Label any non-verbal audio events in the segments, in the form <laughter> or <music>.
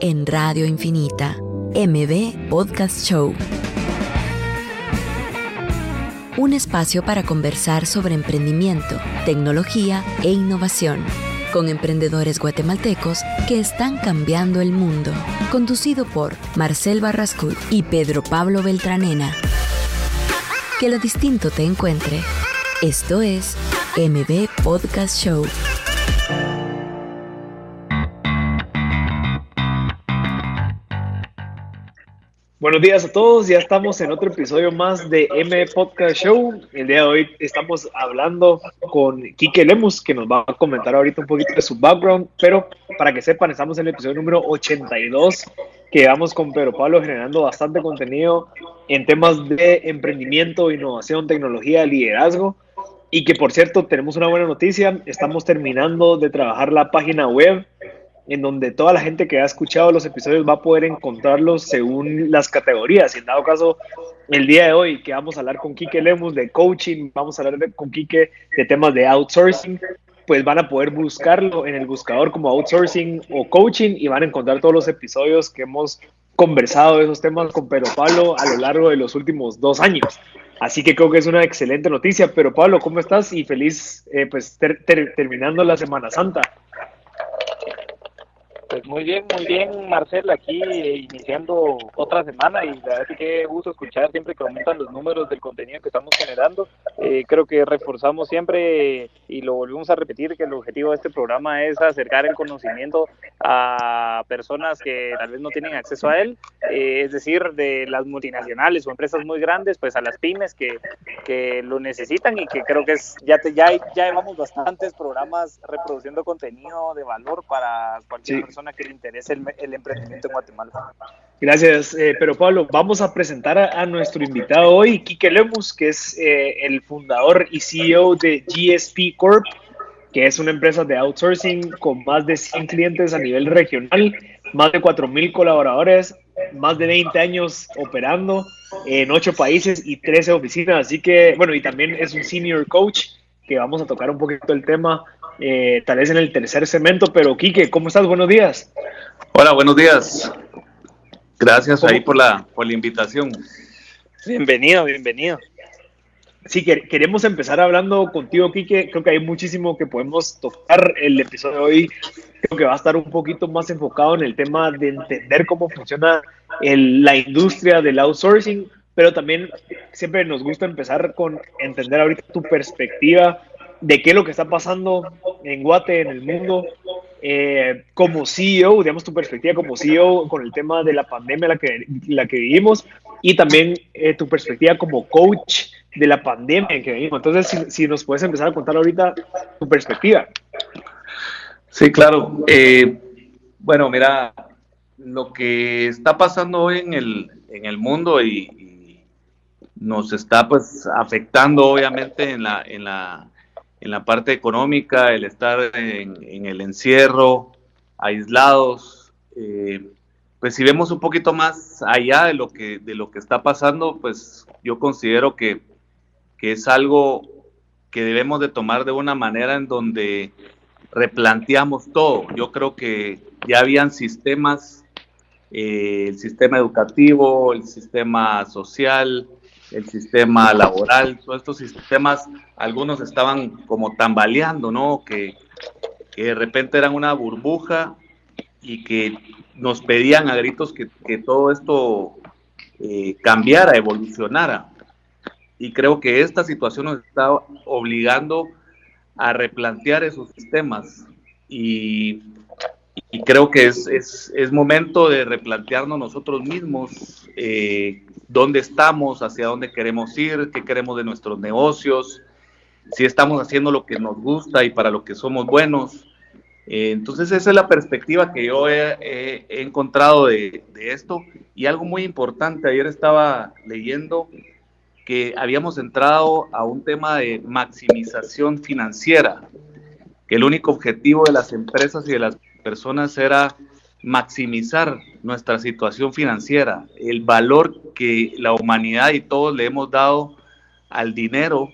En Radio Infinita, MB Podcast Show. Un espacio para conversar sobre emprendimiento, tecnología e innovación con emprendedores guatemaltecos que están cambiando el mundo. Conducido por Marcel Barrascut y Pedro Pablo Beltranena. Que lo distinto te encuentre. Esto es MB Podcast Show. Buenos días a todos, ya estamos en otro episodio más de M Podcast Show. El día de hoy estamos hablando con Kike Lemus, que nos va a comentar ahorita un poquito de su background, pero para que sepan, estamos en el episodio número 82, que vamos con Pedro Pablo generando bastante contenido en temas de emprendimiento, innovación, tecnología, liderazgo. Y que por cierto, tenemos una buena noticia, estamos terminando de trabajar la página web en donde toda la gente que ha escuchado los episodios va a poder encontrarlos según las categorías. Y en dado caso, el día de hoy que vamos a hablar con Quique Lemus de coaching, vamos a hablar con Quique de temas de outsourcing, pues van a poder buscarlo en el buscador como outsourcing o coaching y van a encontrar todos los episodios que hemos conversado de esos temas con Pedro Pablo a lo largo de los últimos dos años. Así que creo que es una excelente noticia. Pero Pablo, ¿cómo estás? Y feliz eh, pues terminando la Semana Santa. Pues muy bien, muy bien, Marcel, aquí iniciando otra semana y la verdad es que gusto escuchar siempre que aumentan los números del contenido que estamos generando. Eh, creo que reforzamos siempre y lo volvemos a repetir que el objetivo de este programa es acercar el conocimiento a personas que tal vez no tienen acceso a él, eh, es decir, de las multinacionales o empresas muy grandes, pues a las pymes que, que lo necesitan y que creo que es ya te, ya ya llevamos bastantes programas reproduciendo contenido de valor para cualquier persona que le interese el, emprendimiento en Guatemala. Gracias, eh, pero Pablo, vamos a presentar a, nuestro invitado hoy, Quique Lemus, que es eh, el fundador y CEO de GSP Corp, que es una empresa de outsourcing con más de 100 clientes a nivel regional, más de 4.000 colaboradores, más de 20 años operando en 8 países y 13 oficinas. Así que, bueno, y también es un senior coach, que vamos a tocar un poquito el tema eh, tal vez en el tercer segmento, pero Quique, ¿cómo estás? Buenos días. Hola, buenos días. Gracias ahí por la, por la invitación. Bienvenido, bienvenido. Sí, queremos empezar hablando contigo, Quique. Creo que hay muchísimo que podemos tocar. El episodio de hoy creo que va a estar un poquito más enfocado en el tema de entender cómo funciona la industria del outsourcing, pero también siempre nos gusta empezar con entender ahorita tu perspectiva de qué es lo que está pasando en Guate, en el mundo, eh, como CEO, digamos tu perspectiva como CEO con el tema de la pandemia la que, la que vivimos y también eh, tu perspectiva como coach de la pandemia en que vivimos. Entonces, si, nos puedes empezar a contar ahorita tu perspectiva. Sí, claro. Eh, bueno, mira, lo que está pasando hoy en el, en el mundo y, y nos está pues afectando obviamente en la, en la en la parte económica, el estar en, el encierro, aislados, eh, pues si vemos un poquito más allá de lo que, de lo que está pasando, pues yo considero que, es algo que debemos de tomar de una manera en donde replanteamos todo. Yo creo que ya habían sistemas, eh, el sistema educativo, el sistema social, el sistema laboral, todos estos sistemas, algunos estaban como tambaleando, ¿no? Que, de repente eran una burbuja y que nos pedían a gritos que, todo esto eh, cambiara, evolucionara. Y creo que esta situación nos está obligando a replantear esos sistemas. Y y creo que es, es, es, momento de replantearnos nosotros mismos eh, dónde estamos, hacia dónde queremos ir, qué queremos de nuestros negocios, si estamos haciendo lo que nos gusta y para lo que somos buenos, Eh, entonces esa es la perspectiva que yo he, encontrado de, esto. Y algo muy importante, ayer estaba leyendo que habíamos entrado a un tema de maximización financiera, que el único objetivo de las empresas y de las personas era maximizar nuestra situación financiera, el valor que la humanidad y todos le hemos dado al dinero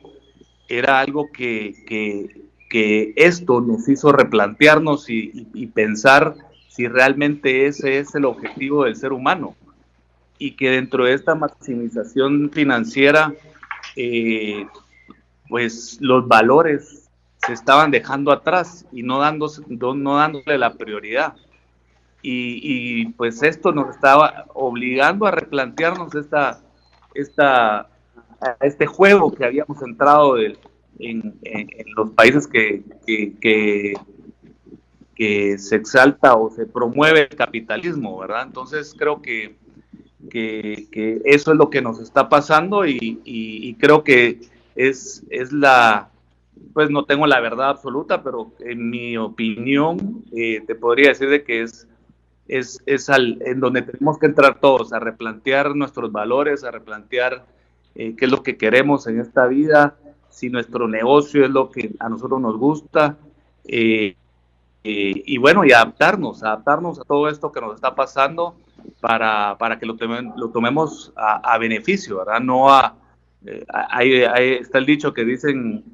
era algo que, que, esto nos hizo replantearnos y, pensar si realmente ese es el objetivo del ser humano y que dentro de esta maximización financiera, eh, pues los valores se estaban dejando atrás y no, no dándole la prioridad. Y, pues esto nos estaba obligando a replantearnos esta, esta, este juego que habíamos entrado en, los países que, que, se exalta o se promueve el capitalismo, ¿verdad? Entonces creo que, que, eso es lo que nos está pasando y, creo que es, es la, pues no tengo la verdad absoluta, pero en mi opinión eh, te podría decir de que es es, es al, en donde tenemos que entrar todos a replantear nuestros valores, a replantear eh, qué es lo que queremos en esta vida, si nuestro negocio es lo que a nosotros nos gusta, eh, eh, y bueno, y adaptarnos, adaptarnos a todo esto que nos está pasando para, para que lo, lo tomemos a, beneficio, ¿verdad? No a... Ahí, está el dicho que dicen,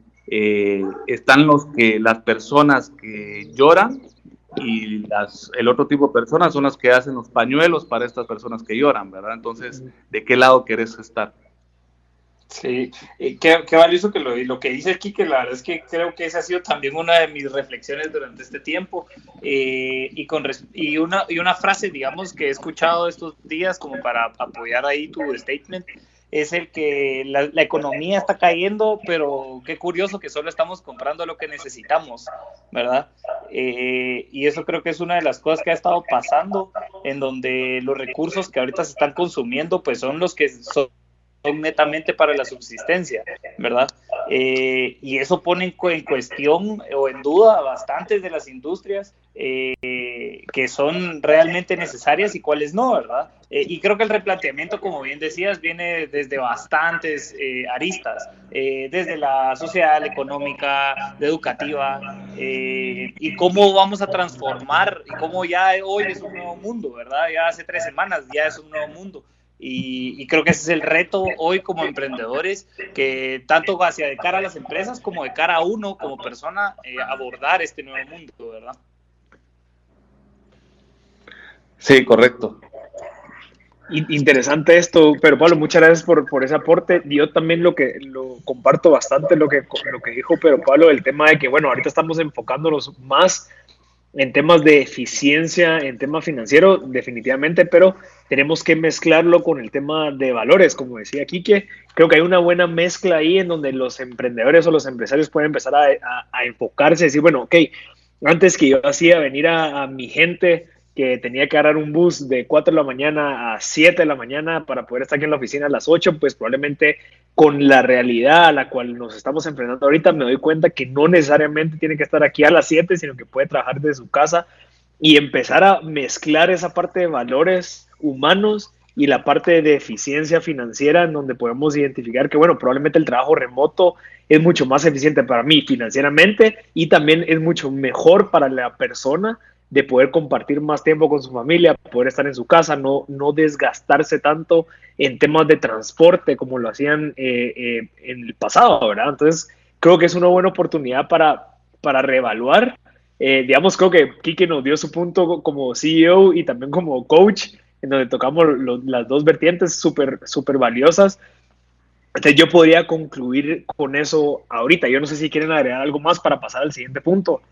están los que, las personas que lloran y las, el otro tipo de personas son las que hacen los pañuelos para estas personas que lloran, ¿verdad? Entonces, ¿de qué lado querés estar? Sí, qué, qué, valioso que lo, lo que dice aquí, que la verdad es que creo que esa ha sido también una de mis reflexiones durante este tiempo. Eh, y, con, y, una, y una frase, digamos, que he escuchado estos días como para apoyar ahí tu statement, es el que la, economía está cayendo, pero qué curioso que solo estamos comprando lo que necesitamos, ¿verdad? Eh, y eso creo que es una de las cosas que ha estado pasando, en donde los recursos que ahorita se están consumiendo, pues son los que son netamente para la subsistencia, ¿verdad? Eh, y eso pone en, cuestión o en duda bastantes de las industrias eh, que son realmente necesarias y cuáles no, ¿verdad? Eh, y creo que el replanteamiento, como bien decías, viene desde bastantes aristas, desde la social, económica, educativa, y cómo vamos a transformar, y cómo ya hoy es un nuevo mundo, ¿verdad? Ya hace tres semanas ya es un nuevo mundo. Y, creo que ese es el reto hoy como emprendedores, que tanto hacia de cara a las empresas como de cara a uno como persona, eh, abordar este nuevo mundo, ¿verdad? Sí, correcto. Interesante esto, pero Pablo, muchas gracias por, por, ese aporte. Yo también lo que lo comparto bastante lo que, lo que dijo, pero Pablo, el tema de que, bueno, ahorita estamos enfocándonos más en temas de eficiencia, en tema financiero, definitivamente, pero tenemos que mezclarlo con el tema de valores, como decía Quique. Creo que hay una buena mezcla ahí en donde los emprendedores o los empresarios pueden empezar a, enfocarse y decir, bueno, ok, antes que yo hacía venir a mi gente que tenía que agarrar un bus de 4 de la mañana a 7 de la mañana para poder estar aquí en la oficina a las 8, pues probablemente con la realidad a la cual nos estamos enfrentando ahorita me doy cuenta que no necesariamente tiene que estar aquí a las 7, sino que puede trabajar desde su casa y empezar a mezclar esa parte de valores humanos y la parte de eficiencia financiera en donde podemos identificar que, bueno, probablemente el trabajo remoto es mucho más eficiente para mí financieramente y también es mucho mejor para la persona de poder compartir más tiempo con su familia, poder estar en su casa, no, no desgastarse tanto en temas de transporte como lo hacían eh, eh, en el pasado, ¿verdad? Entonces, creo que es una buena oportunidad para, para reevaluar. Eh, digamos, creo que Kike nos dio su punto como CEO y también como coach, en donde tocamos las dos vertientes súper súper valiosas. Entonces, yo podría concluir con eso ahorita. Yo no sé si quieren agregar algo más para pasar al siguiente punto.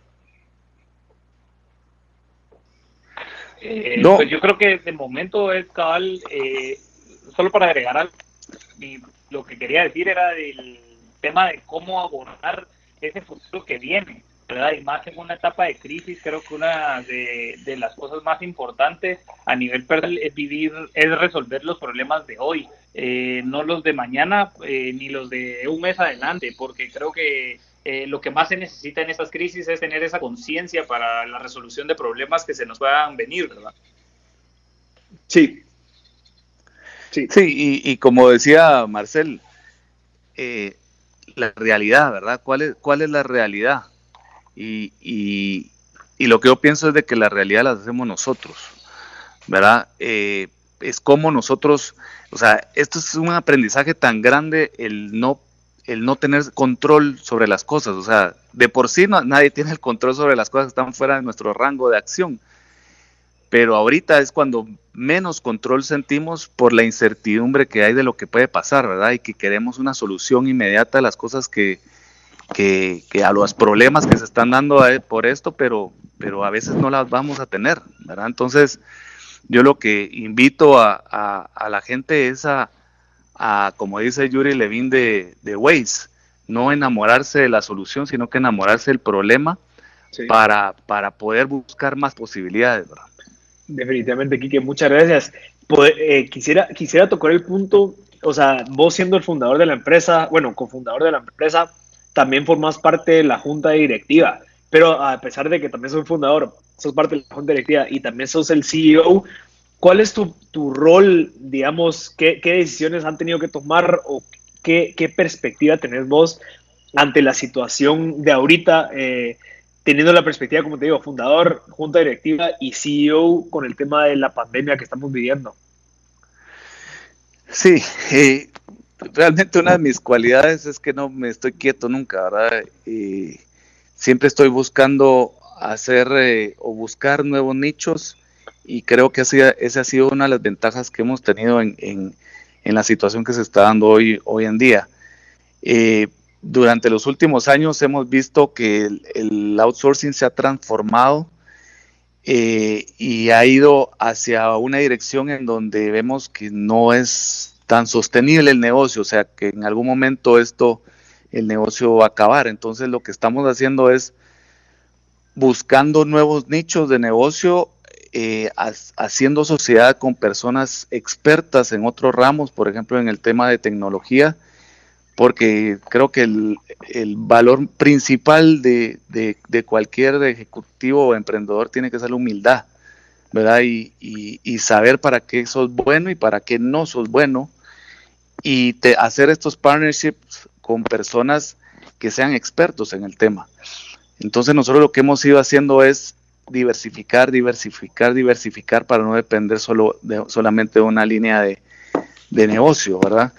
Eh, no. Pues yo creo que de momento es cabal, eh, solo para agregar algo, lo que quería decir era el tema de cómo abordar ese futuro que viene, ¿verdad? Y más en una etapa de crisis, creo que una de, las cosas más importantes a nivel personal es vivir, es resolver los problemas de hoy, eh, no los de mañana ni los de un mes adelante, porque creo que eh, lo que más se necesita en estas crisis es tener esa conciencia para la resolución de problemas que se nos puedan venir, ¿verdad? Sí. Sí, sí y, como decía Marcel, eh, la realidad, ¿verdad? ¿Cuál es, cuál es la realidad? Y, y, lo que yo pienso es de que la realidad la hacemos nosotros, ¿verdad? Eh, es como nosotros, o sea, esto es un aprendizaje tan grande el no el no tener control sobre las cosas. O sea, de por sí no, nadie tiene el control sobre las cosas que están fuera de nuestro rango de acción. Pero ahorita es cuando menos control sentimos por la incertidumbre que hay de lo que puede pasar, ¿verdad? Y que queremos una solución inmediata a las cosas que, que, a los problemas que se están dando por esto, pero, pero a veces no las vamos a tener, ¿verdad? Entonces, yo lo que invito a, a la gente es a, a, como dice Yuri Levin de, de Waze, no enamorarse de la solución, sino que enamorarse del problema para, para poder buscar más posibilidades. Definitivamente, Kike, muchas gracias. Eh, quisiera, quisiera tocar el punto, o sea, vos siendo el fundador de la empresa, bueno, cofundador de la empresa, también formas parte de la junta directiva, pero a pesar de que también soy fundador, sos parte de la junta directiva y también sos el CEO, ¿Cuál es tu, rol, digamos, qué, decisiones han tenido que tomar o qué, perspectiva tenés vos ante la situación de ahorita, eh, teniendo la perspectiva, como te digo, fundador, junta directiva y CEO con el tema de la pandemia que estamos viviendo? Sí, eh, realmente una de mis cualidades es que no me estoy quieto nunca, ¿verdad? siempre estoy buscando hacer eh, o buscar nuevos nichos y creo que esa ha sido una de las ventajas que hemos tenido en, en, la situación que se está dando hoy, hoy en día. Eh, durante los últimos años hemos visto que el, outsourcing se ha transformado eh, y ha ido hacia una dirección en donde vemos que no es tan sostenible el negocio, o sea que en algún momento esto, el negocio va a acabar. Entonces lo que estamos haciendo es buscando nuevos nichos de negocio eh, haciendo sociedad con personas expertas en otros ramos, por ejemplo en el tema de tecnología, porque creo que el, valor principal de, cualquier ejecutivo o emprendedor tiene que ser la humildad, ¿verdad? Y, saber para qué sos bueno y para qué no sos bueno, y hacer estos partnerships con personas que sean expertos en el tema. Entonces nosotros lo que hemos ido haciendo es diversificar, diversificar, diversificar para no depender solo de, solamente de una línea de, negocio, ¿verdad?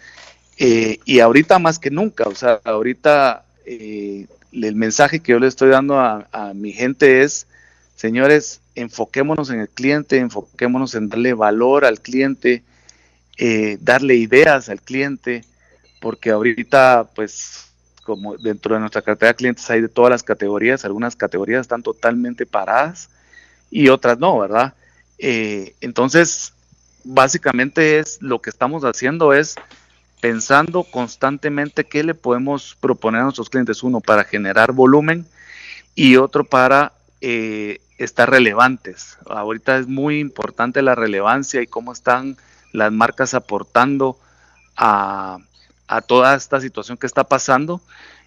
Eh, y ahorita más que nunca, o sea, ahorita eh, el mensaje que yo le estoy dando a, mi gente es, señores, enfoquémonos en el cliente, enfoquémonos en darle valor al cliente, eh, darle ideas al cliente, porque ahorita pues como dentro de nuestra cartera de clientes hay de todas las categorías, algunas categorías están totalmente paradas y otras no, ¿verdad? Eh, entonces, básicamente es lo que estamos haciendo es pensando constantemente qué le podemos proponer a nuestros clientes, uno para generar volumen y otro para eh, estar relevantes. Ahorita es muy importante la relevancia y cómo están las marcas aportando a, a toda esta situación que está pasando.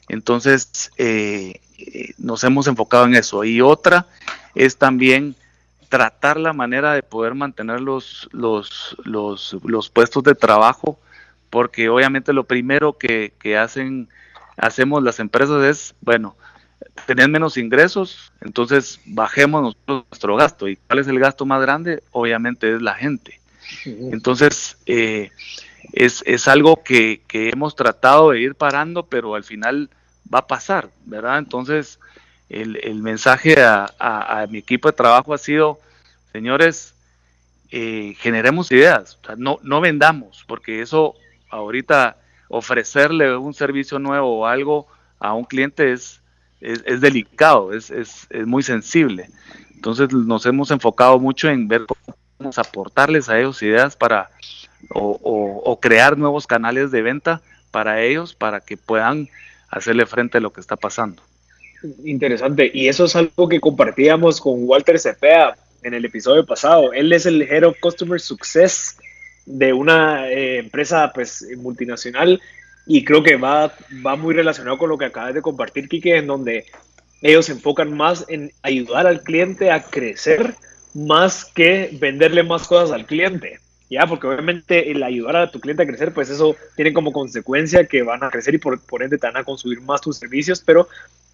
Entonces, eh, eh, nos hemos enfocado en eso. Y otra es también tratar la manera de poder mantener los, los, los, puestos de trabajo, porque obviamente lo primero que, hacen, hacemos las empresas es, bueno, tener menos ingresos, entonces bajemos nuestro gasto. ¿Y cuál es el gasto más grande? Obviamente es la gente. Entonces, eh, es, algo que, hemos tratado de ir parando, pero al final va a pasar, ¿verdad? Entonces, el, mensaje a, mi equipo de trabajo ha sido, señores, eh, generemos ideas, no, no vendamos, porque eso ahorita ofrecerle un servicio nuevo o algo a un cliente es, es, delicado, es, es, muy sensible. Entonces nos hemos enfocado mucho en ver cómo podemos aportarles a ellos ideas para o, crear nuevos canales de venta para ellos para que puedan hacerle frente a lo que está pasando. Interesante. Y eso es algo que compartíamos con Walter Cepea en el episodio pasado. Él es el Head of Customer Success de una eh, empresa pues, multinacional y creo que va, va muy relacionado con lo que acabas de compartir, Kike, en donde ellos se enfocan más en ayudar al cliente a crecer más que venderle más cosas al cliente. Ya, porque obviamente el ayudar a tu cliente a crecer, pues eso tiene como consecuencia que van a crecer y por, por ende te van a consumir más tus servicios, pero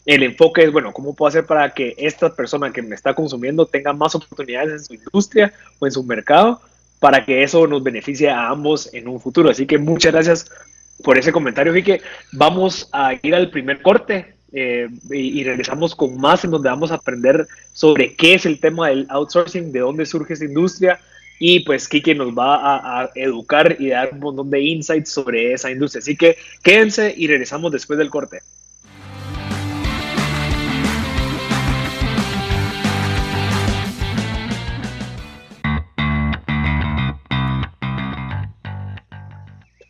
el enfoque es, bueno, ¿cómo puedo hacer para que esta persona que me está consumiendo tenga más oportunidades en su industria o en su mercado para que eso nos beneficie a ambos en un futuro? Así que muchas gracias por ese comentario, Vicky. Vamos a ir al primer corte eh, y, regresamos con más en donde vamos a aprender sobre qué es el tema del outsourcing, de dónde surge esa industria y pues Kike nos va a, educar y dar un montón de insights sobre esa industria. Así que quédense y regresamos después del corte.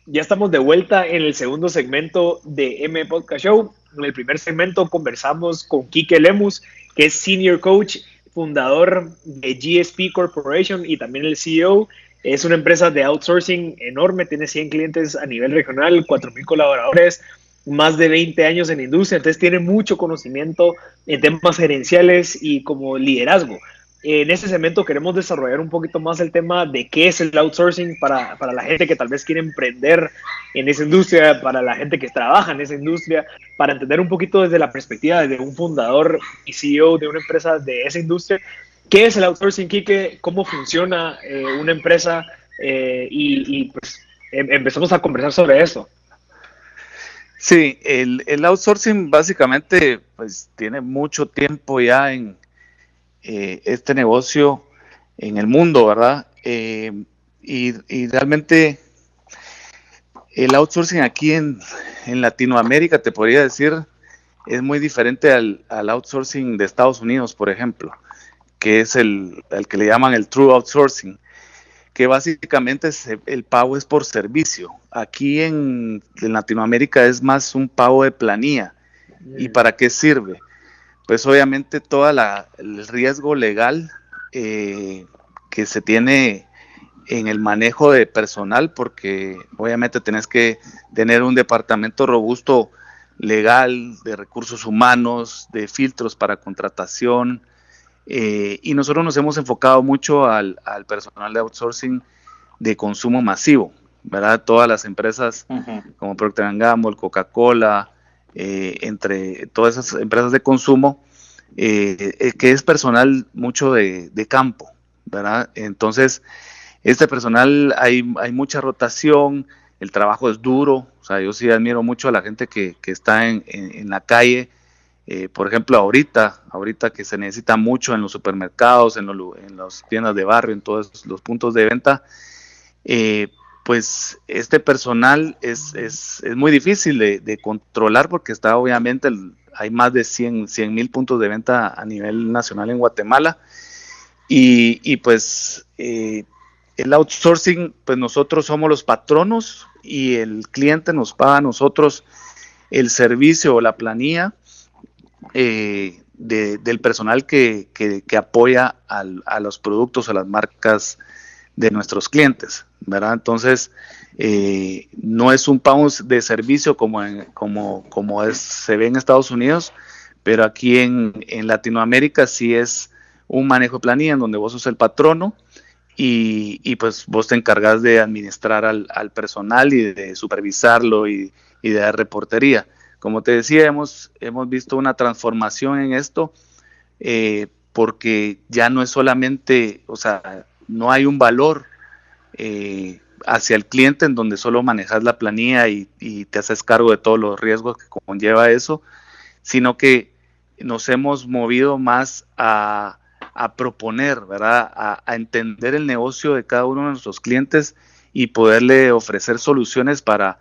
Ya estamos de vuelta en el segundo segmento de M Podcast Show. En el primer segmento conversamos con Kike Lemus, que es Senior Coach, fundador de GSP Corporation y también el CEO. Es una empresa de outsourcing enorme, tiene 100 clientes a nivel regional, 4.000 colaboradores, más de 20 años en industria, entonces tiene mucho conocimiento en temas gerenciales y como liderazgo. En este segmento queremos desarrollar un poquito más el tema de qué es el outsourcing para, para, la gente que tal vez quiere emprender en esa industria, para la gente que trabaja en esa industria, para entender un poquito desde la perspectiva de un fundador y CEO de una empresa de esa industria, qué es el outsourcing, Kike, cómo funciona eh, una empresa eh, y, y, pues em, empezamos a conversar sobre eso. Sí, el, el outsourcing básicamente pues tiene mucho tiempo ya en eh, este negocio en el mundo, ¿verdad? Eh, y, y, realmente el outsourcing aquí en, en, Latinoamérica, te podría decir, es muy diferente al, al, outsourcing de Estados Unidos, por ejemplo, que es el, el que le llaman el true outsourcing, que básicamente es, el pago es por servicio. Aquí en, en Latinoamérica es más un pago de planilla. ¿Y para qué sirve? Pues obviamente todo el riesgo legal eh, que se tiene en el manejo de personal, porque obviamente tenés que tener un departamento robusto legal, de recursos humanos, de filtros para contratación, eh, y nosotros nos hemos enfocado mucho al, al, personal de outsourcing de consumo masivo, ¿verdad? Todas las empresas uh -huh. como Procter Gamble, Coca-Cola, eh, entre todas esas empresas de consumo, eh, que es personal mucho de, campo, ¿verdad? Entonces, este personal hay, hay mucha rotación, el trabajo es duro, o sea, yo sí admiro mucho a la gente que, que está en, en, en, la calle, eh, por ejemplo, ahorita, ahorita que se necesita mucho en los supermercados, en, los, en las tiendas de barrio, en todos los puntos de venta, eh, pues este personal es, es, es muy difícil de, de, controlar porque está obviamente, el, hay más de 100 mil puntos de venta a nivel nacional en Guatemala. Y, y pues eh, el outsourcing, pues nosotros somos los patronos y el cliente nos paga a nosotros el servicio o la planilla eh, de, del personal que, que, que apoya al, a los productos o las marcas de nuestros clientes, Entonces, eh, no es un pago de servicio como, en, como, como es, se ve en Estados Unidos, pero aquí en, en, Latinoamérica sí es un manejo de planilla en donde vos sos el patrono y, y pues vos te encargas de administrar al, al personal y de supervisarlo y, y, de dar reportería. Como te decía, hemos, hemos visto una transformación en esto eh, porque ya no es solamente, o sea, no hay un valor eh, hacia el cliente en donde solo manejas la planilla y, te haces cargo de todos los riesgos que conlleva eso, sino que nos hemos movido más a, proponer, ¿verdad? A, entender el negocio de cada uno de nuestros clientes y poderle ofrecer soluciones para,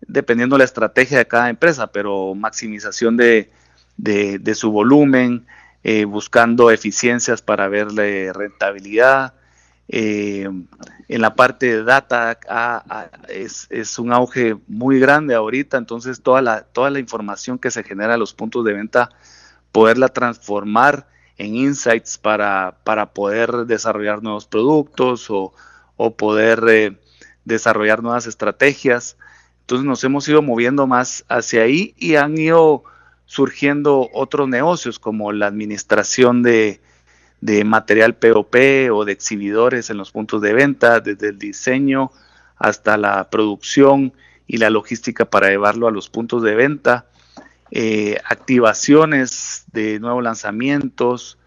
dependiendo de la estrategia de cada empresa, pero maximización de su volumen, eh, buscando eficiencias para verle rentabilidad, eh, en la parte de data es, es, un auge muy grande ahorita, entonces toda la, toda la información que se genera a los puntos de venta, poderla transformar en insights para, para poder desarrollar nuevos productos o, o poder eh, desarrollar nuevas estrategias. Entonces nos hemos ido moviendo más hacia ahí y han ido surgiendo otros negocios como la administración de, de material POP o de exhibidores en los puntos de venta, desde el diseño hasta la producción y la logística para llevarlo a los puntos de venta, eh, activaciones de nuevos lanzamientos,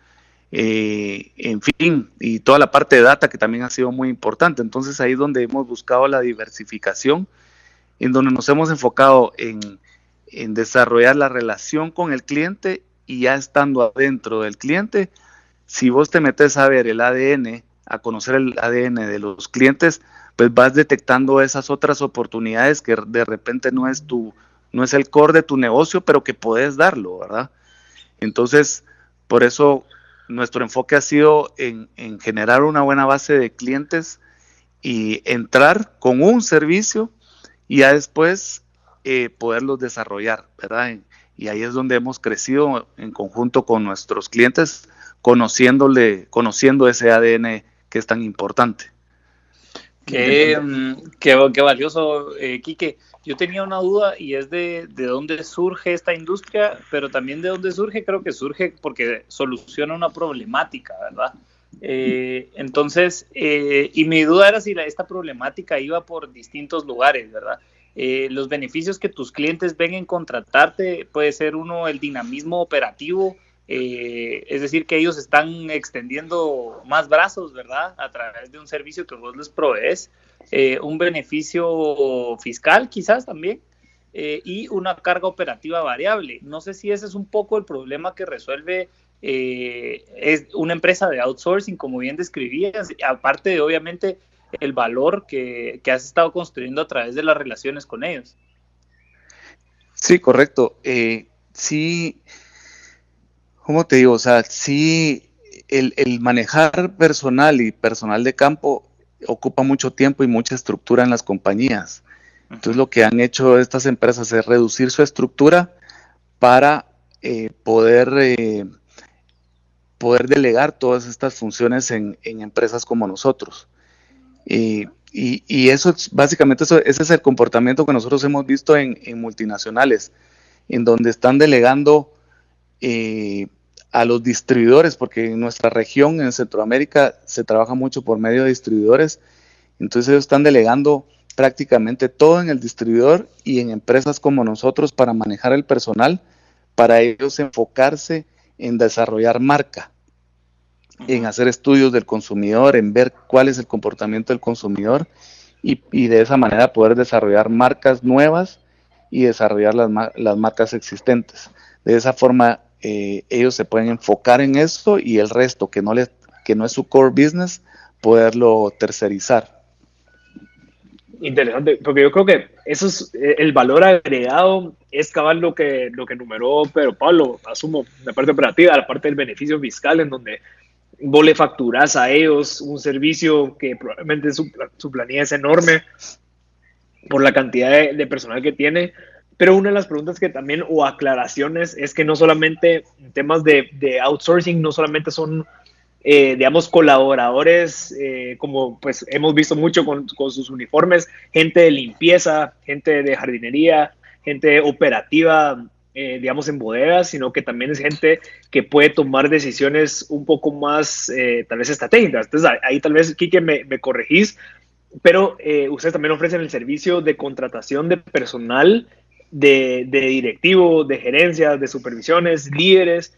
eh, en fin, y toda la parte de data que también ha sido muy importante. Entonces ahí es donde hemos buscado la diversificación, en donde nos hemos enfocado en, en desarrollar la relación con el cliente y ya estando adentro del cliente, si vos te metes a ver el ADN, a conocer el ADN de los clientes, pues vas detectando esas otras oportunidades que de repente no es tu, no es el core de tu negocio, pero que puedes darlo, ¿verdad? Entonces, por eso nuestro enfoque ha sido en, generar una buena base de clientes y entrar con un servicio y ya después eh, poderlos desarrollar, ¿verdad? Y ahí es donde hemos crecido en conjunto con nuestros clientes, conociéndole, conociendo ese ADN que es tan importante. Qué, mm, qué, valioso, eh, Quique. Yo tenía una duda y es de, de dónde surge esta industria, pero también de dónde surge, creo que surge porque soluciona una problemática, ¿verdad? Eh, entonces, eh, y mi duda era si la, esta problemática iba por distintos lugares, ¿verdad? Eh, los beneficios que tus clientes ven en contratarte puede ser uno el dinamismo operativo, eh, es decir, que ellos están extendiendo más brazos, ¿verdad? A través de un servicio que vos les provees, eh, un beneficio fiscal quizás también, y una carga operativa variable. No sé si ese es un poco el problema que resuelve es una empresa de outsourcing, como bien describías, aparte de obviamente el valor que, has estado construyendo a través de las relaciones con ellos. Sí, correcto. Eh, sí, ¿cómo te digo? O sea, sí, el, manejar personal y personal de campo ocupa mucho tiempo y mucha estructura en las compañías. Entonces lo que han hecho estas empresas es reducir su estructura para eh, poder, eh, poder delegar todas estas funciones en, en, empresas como nosotros. Y, y, eso es básicamente eso, ese es el comportamiento que nosotros hemos visto en, multinacionales, en donde están delegando eh, a los distribuidores, porque en nuestra región, en Centroamérica, se trabaja mucho por medio de distribuidores, entonces ellos están delegando prácticamente todo en el distribuidor y en empresas como nosotros para manejar el personal, para ellos enfocarse en desarrollar marca en hacer estudios del consumidor, en ver cuál es el comportamiento del consumidor y, de esa manera poder desarrollar marcas nuevas y desarrollar las, las marcas existentes. De esa forma eh, ellos se pueden enfocar en eso y el resto que no, les, que no es su core business, poderlo tercerizar. Interesante, porque yo creo que eso es eh, el valor agregado, es cabal lo que, lo que numeró Pedro Pablo, asumo, la parte operativa, la parte del beneficio fiscal, en donde vos le facturás a ellos un servicio que probablemente su, su planilla es enorme por la cantidad de, personal que tiene. Pero una de las preguntas que también, o aclaraciones, es que no solamente temas de, outsourcing, no solamente son, eh, digamos, colaboradores, eh, como pues hemos visto mucho con, con, sus uniformes, gente de limpieza, gente de jardinería, gente operativa eh, digamos, en bodegas, sino que también es gente que puede tomar decisiones un poco más, eh, tal vez, estratégicas. Entonces, ahí tal vez, Kike, me, me corregís, pero eh, ustedes también ofrecen el servicio de contratación de personal, de, de directivo, de gerencias, de supervisiones, líderes,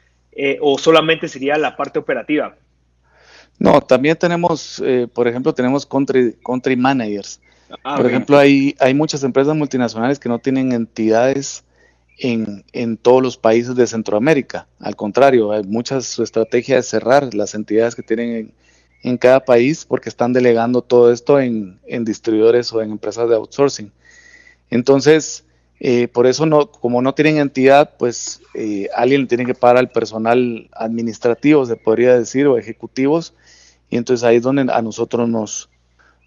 o solamente sería la parte operativa. No, también tenemos, por ejemplo, tenemos country, country managers. Ah, por ejemplo, hay, hay muchas empresas multinacionales que no tienen entidades en, todos los países de Centroamérica. Al contrario, hay muchas su estrategia de cerrar las entidades que tienen en, cada país porque están delegando todo esto en, distribuidores o en empresas de outsourcing. Entonces, eh, por eso no, como no tienen entidad, pues eh, alguien tiene que pagar al personal administrativo, se podría decir, o ejecutivos, y entonces ahí es donde a nosotros nos,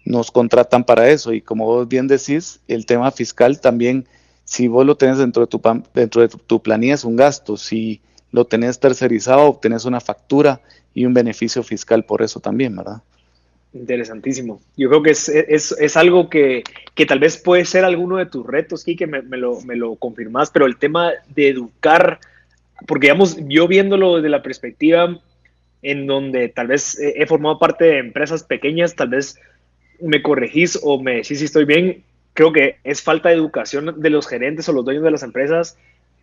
nos contratan para eso. Y como vos bien decís, el tema fiscal también si vos lo tenés dentro de tu, dentro de tu, planilla es un gasto, si lo tenés tercerizado, obtenés una factura y un beneficio fiscal por eso también, ¿verdad? Interesantísimo. Yo creo que es, es, es algo que, que, tal vez puede ser alguno de tus retos, Kike, me, me, lo, me lo confirmas, pero el tema de educar, porque digamos, yo viéndolo desde la perspectiva en donde tal vez he formado parte de empresas pequeñas, tal vez me corregís o me decís si estoy bien, creo que es falta de educación de los gerentes o los dueños de las empresas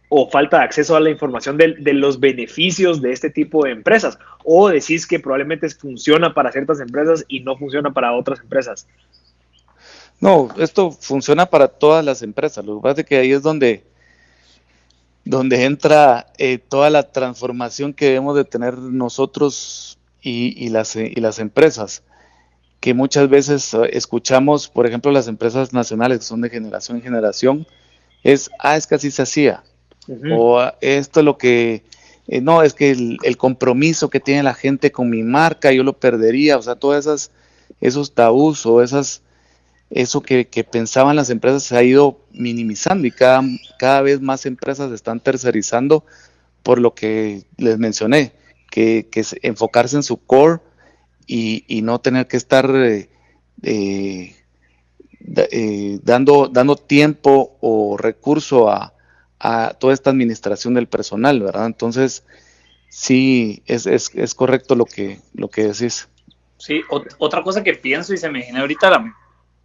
o falta de acceso a la información de, los beneficios de este tipo de empresas? ¿O decís que probablemente funciona para ciertas empresas y no funciona para otras empresas? No, esto funciona para todas las empresas. Lo que pasa es que ahí es donde, donde entra eh, toda la transformación que debemos de tener nosotros y, las, empresas que muchas veces escuchamos, por ejemplo, las empresas nacionales que son de generación en generación, es, ah, es que así se hacía, o esto es lo que, eh, no, es que el, compromiso que tiene la gente con mi marca, yo lo perdería, o sea, todas esas, esos tabús o esas, eso que, pensaban las empresas se ha ido minimizando y cada, cada vez más empresas están tercerizando por lo que les mencioné, que, que enfocarse en su core y, no tener que estar eh, eh, dando, dando tiempo o recurso a, a toda esta administración del personal, ¿verdad? Entonces, sí, es, es, es correcto lo que, lo que decís. Sí, otra cosa que pienso y se me viene ahorita la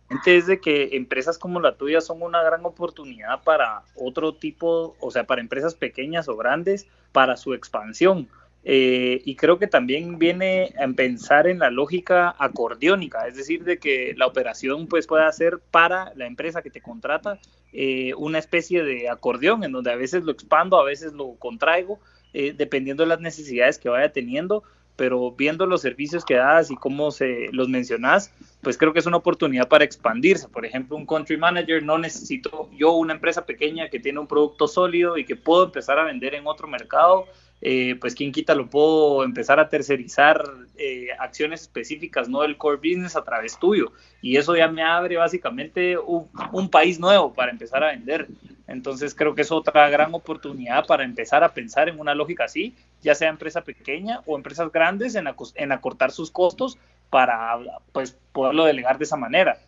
mente es de que empresas como la tuya son una gran oportunidad para otro tipo, o sea, para empresas pequeñas o grandes, para su expansión. Eh, y creo que también viene a pensar en la lógica acordeónica, es decir, de que la operación pues pueda ser para la empresa que te contrata eh, una especie de acordeón en donde a veces lo expando, a veces lo contraigo, eh, dependiendo de las necesidades que vaya teniendo, pero viendo los servicios que das y cómo se los mencionas, pues creo que es una oportunidad para expandirse. Por ejemplo, un country manager no necesito yo una empresa pequeña que tiene un producto sólido y que puedo empezar a vender en otro mercado eh, pues quien quita lo puedo empezar a tercerizar eh, acciones específicas, no del core business a través tuyo. Y eso ya me abre básicamente un, país nuevo para empezar a vender. Entonces creo que es otra gran oportunidad para empezar a pensar en una lógica así, ya sea empresa pequeña o empresas grandes, en, en acortar sus costos para pues, poderlo delegar de esa manera.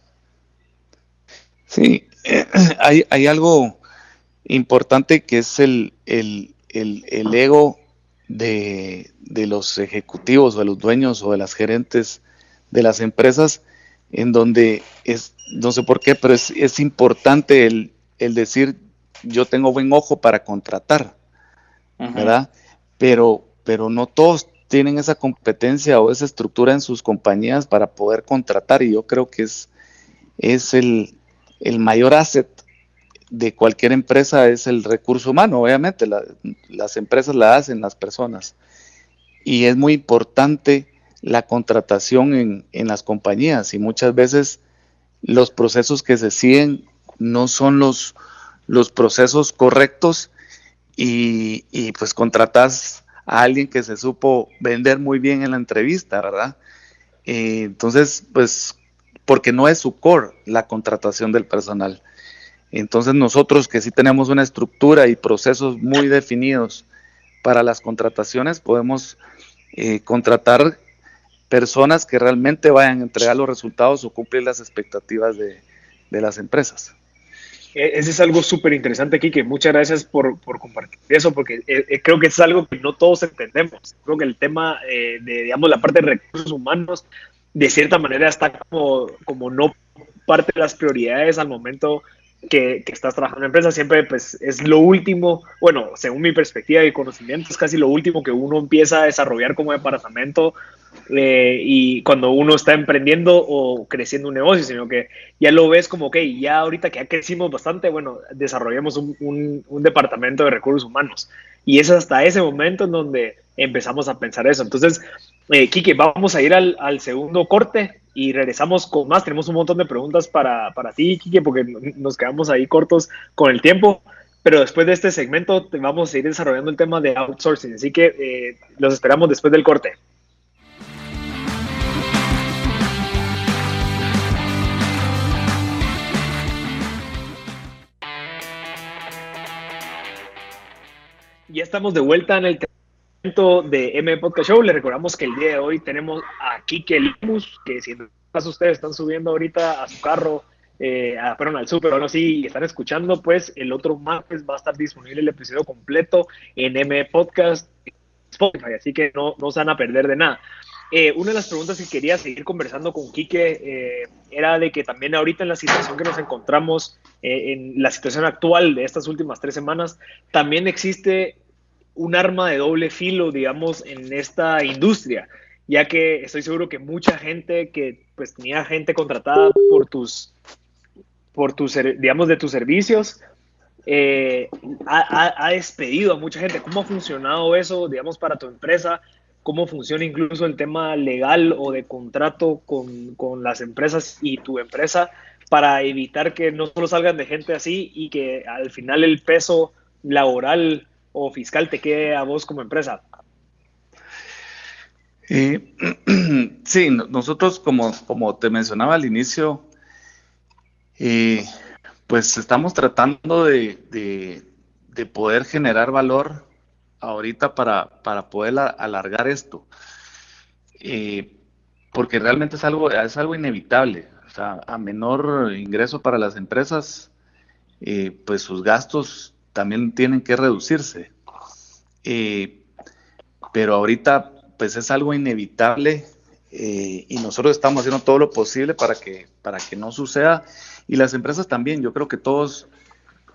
Sí, eh, <clears throat> hay, hay algo importante que es el, el, el, el ego de, de, los ejecutivos o de los dueños o de las gerentes de las empresas, en donde es, no sé por qué, pero es, es importante el, el, decir, yo tengo buen ojo para contratar, uh -huh. ¿verdad? Pero, pero no todos tienen esa competencia o esa estructura en sus compañías para poder contratar y yo creo que es, es el, el mayor asset de cualquier empresa es el recurso humano, obviamente, la, las empresas la hacen las personas. Y es muy importante la contratación en, en, las compañías y muchas veces los procesos que se siguen no son los, los procesos correctos y, y, pues contratas a alguien que se supo vender muy bien en la entrevista, ¿verdad? Eh, entonces, pues, porque no es su core la contratación del personal. Entonces nosotros que sí tenemos una estructura y procesos muy definidos para las contrataciones, podemos eh, contratar personas que realmente vayan a entregar los resultados o cumplir las expectativas de, de las empresas. Ese es algo súper interesante, Kike. Muchas gracias por, por compartir eso, porque eh, creo que es algo que no todos entendemos. Creo que el tema eh, de, digamos, la parte de recursos humanos, de cierta manera está como, como no parte de las prioridades al momento que, que, estás trabajando en empresa siempre pues es lo último, bueno, según mi perspectiva y conocimiento, es casi lo último que uno empieza a desarrollar como departamento eh, y cuando uno está emprendiendo o creciendo un negocio, sino que ya lo ves como, ok, ya ahorita que ya crecimos bastante, bueno, desarrollemos un, un, un departamento de recursos humanos. Y es hasta ese momento en donde empezamos a pensar eso. Entonces, eh, vamos a ir al, al, segundo corte y regresamos con más. Tenemos un montón de preguntas para, para ti, Kike, porque nos quedamos ahí cortos con el tiempo. Pero después de este segmento vamos a seguir desarrollando el tema de outsourcing. Así que eh, los esperamos después del corte. Ya estamos de vuelta en el de M Podcast Show. Les recordamos que el día de hoy tenemos a Kike Limus, que si en caso ustedes están subiendo ahorita a su carro, eh, a, perdón, al súper o no, sí, y están escuchando, pues el otro martes va a estar disponible el episodio completo en M Podcast Spotify, así que no, no se van a perder de nada. Eh, una de las preguntas que quería seguir conversando con Quique eh, era de que también ahorita en la situación que nos encontramos, eh, en la situación actual de estas últimas tres semanas, también existe un arma de doble filo, digamos, en esta industria, ya que estoy seguro que mucha gente que pues tenía gente contratada por tus, por tus, digamos, de tus servicios, ha, ha, despedido a mucha gente. ¿Cómo ha funcionado eso, digamos, para tu empresa? cómo funciona incluso el tema legal o de contrato con, con, las empresas y tu empresa para evitar que no solo salgan de gente así y que al final el peso laboral o fiscal te quede a vos como empresa. <clears throat> Sí, nosotros como, como te mencionaba al inicio, pues estamos tratando de, de, de poder generar valor ahorita para, para poder alargar esto. Porque realmente es algo, es algo inevitable. A menor ingreso para las empresas, eh, pues sus gastos también tienen que reducirse. Eh, pero ahorita, pues es algo inevitable y nosotros estamos haciendo todo lo posible para que, para que no suceda. Y las empresas también, yo creo que todos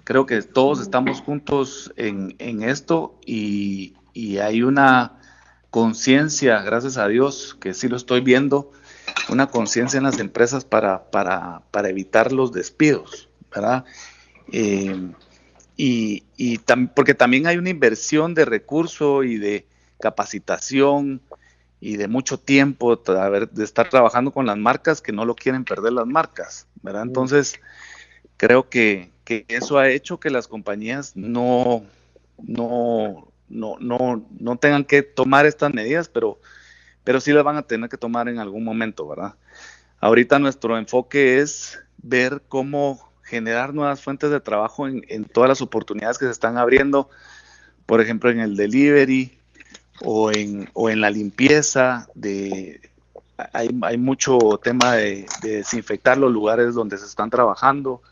Creo que todos estamos juntos en, esto y, hay una conciencia, gracias a Dios, que sí lo estoy viendo, una conciencia en las empresas para, para, evitar los despidos, ¿verdad? Eh, y, porque también hay una inversión de recursos y de capacitación y de mucho tiempo de estar trabajando con las marcas que no lo quieren perder las marcas, ¿verdad? Entonces, creo que, que eso ha hecho que las compañías no, no, no, no, no tengan que tomar estas medidas, pero, pero sí las van a tener que tomar en algún momento, ¿verdad? Ahorita nuestro enfoque es ver cómo generar nuevas fuentes de trabajo en, en todas las oportunidades que se están abriendo, por ejemplo, en el delivery o en, o en la limpieza de, hay, hay, mucho tema de, de, desinfectar los lugares donde se están trabajando,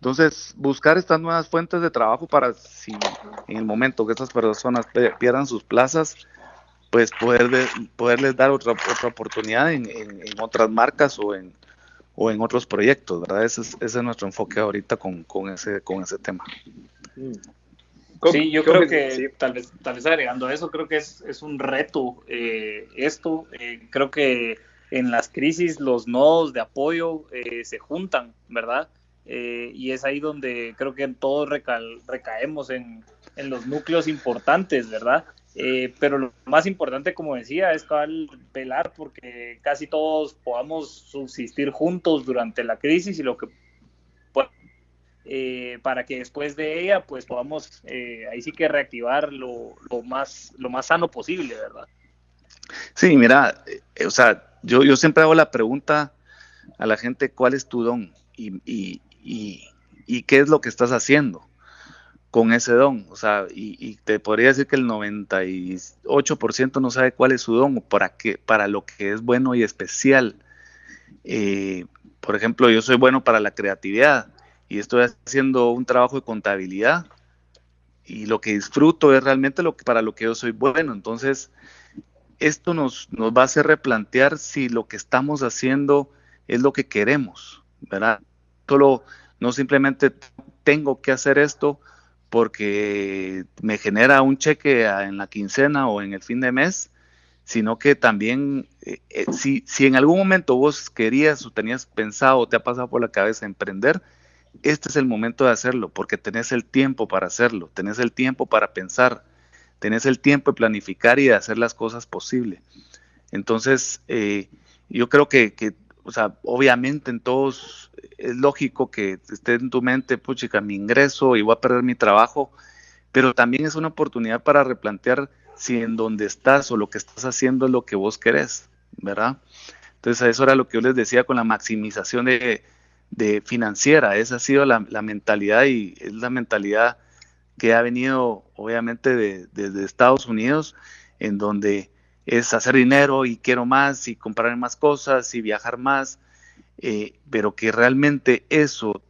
entonces, buscar estas nuevas fuentes de trabajo para si en el momento que estas personas pierdan sus plazas, pues poder poderles dar otra, otra oportunidad en, otras marcas o en, o en otros proyectos, ¿verdad? Ese es, ese es nuestro enfoque ahorita con, con, ese, con ese tema. Sí, yo creo que tal vez, tal vez agregando eso, creo que es, es un reto eh, esto. Eh, creo que en las crisis los nodos de apoyo eh, se juntan, ¿verdad? Eh, y es ahí donde creo que todos recaemos en, los núcleos importantes, ¿verdad? Eh, pero lo más importante, como decía, es velar porque casi todos podamos subsistir juntos durante la crisis y lo que eh, para que después de ella pues podamos ahí sí que reactivar lo, más lo más sano posible, ¿verdad? Sí, mira, o sea, yo, yo siempre hago la pregunta a la gente, ¿cuál es tu don? y, y, qué es lo que estás haciendo con ese don. O sea, y, te podría decir que el 98% no sabe cuál es su don o para, qué, para lo que es bueno y especial. Eh, por ejemplo, yo soy bueno para la creatividad y estoy haciendo un trabajo de contabilidad y lo que disfruto es realmente lo que, para lo que yo soy bueno. Entonces, esto nos, nos va a hacer replantear si lo que estamos haciendo es lo que queremos, ¿verdad? solo, no simplemente tengo que hacer esto porque me genera un cheque en la quincena o en el fin de mes, sino que también eh, eh, si, si en algún momento vos querías o tenías pensado o te ha pasado por la cabeza emprender, este es el momento de hacerlo, porque tenés el tiempo para hacerlo, tenés el tiempo para pensar, tenés el tiempo de planificar y de hacer las cosas posibles. Entonces, eh, yo creo que, que, o sea, obviamente en todos es lógico que esté en tu mente, puchica, mi ingreso y voy a perder mi trabajo, pero también es una oportunidad para replantear si en donde estás o lo que estás haciendo es lo que vos querés, ¿verdad? Entonces, eso era lo que yo les decía con la maximización de, financiera. Esa ha sido la, mentalidad y es la mentalidad que ha venido, obviamente, desde Estados Unidos en donde es hacer dinero y quiero más y comprar más cosas y viajar más, eh, pero que realmente eso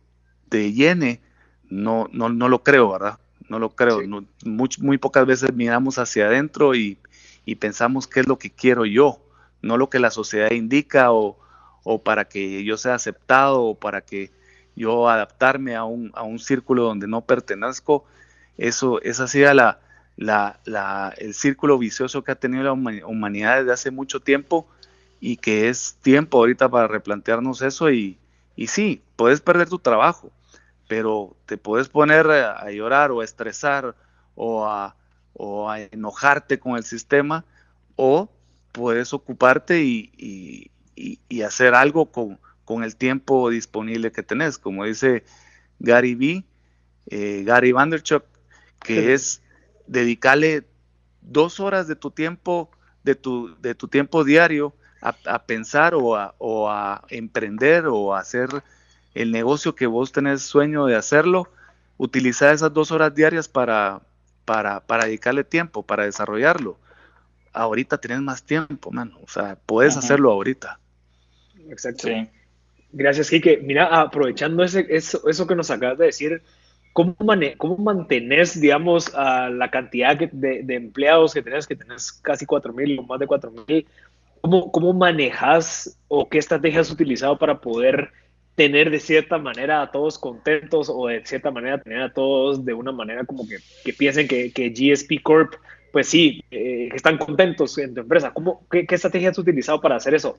te llene, no, no, no lo creo, ¿verdad? No lo creo. muy, muy, pocas veces miramos hacia adentro y, y, pensamos qué es lo que quiero yo, no lo que la sociedad indica o, o para que yo sea aceptado o para que yo adaptarme a un, a un círculo donde no pertenezco. Eso, esa sido la, la, la, el círculo vicioso que ha tenido la humanidad desde hace mucho tiempo y que es tiempo ahorita para replantearnos eso y, y sí, puedes perder tu trabajo, pero te puedes poner a, llorar o a estresar o a, o a, enojarte con el sistema o puedes ocuparte y, y, hacer algo con, con, el tiempo disponible que tenés, como dice Gary B, eh, Gary Vanderchuk, que es dedicarle dos horas de tu tiempo, de tu, de tu tiempo diario a, pensar o a, o a, emprender o a hacer el negocio que vos tenés sueño de hacerlo, utilizar esas dos horas diarias para, para, para dedicarle tiempo, para desarrollarlo. Ahorita tienes más tiempo, mano. O sea, puedes hacerlo ahorita. Exacto. Gracias, Kike. Mira, aprovechando ese, eso, eso que nos acabas de decir, ¿Cómo, ¿Cómo mantenés, digamos, a la cantidad de, empleados que tenés, que tenés casi 4.000 o más de 4.000? ¿Cómo, ¿Cómo manejas o qué estrategias has utilizado para poder tener de cierta manera a todos contentos o de cierta manera tener a todos de una manera como que, que piensen que, que, GSP Corp, pues sí, eh, están contentos en tu empresa? ¿Cómo, qué, ¿Qué estrategias has utilizado para hacer eso?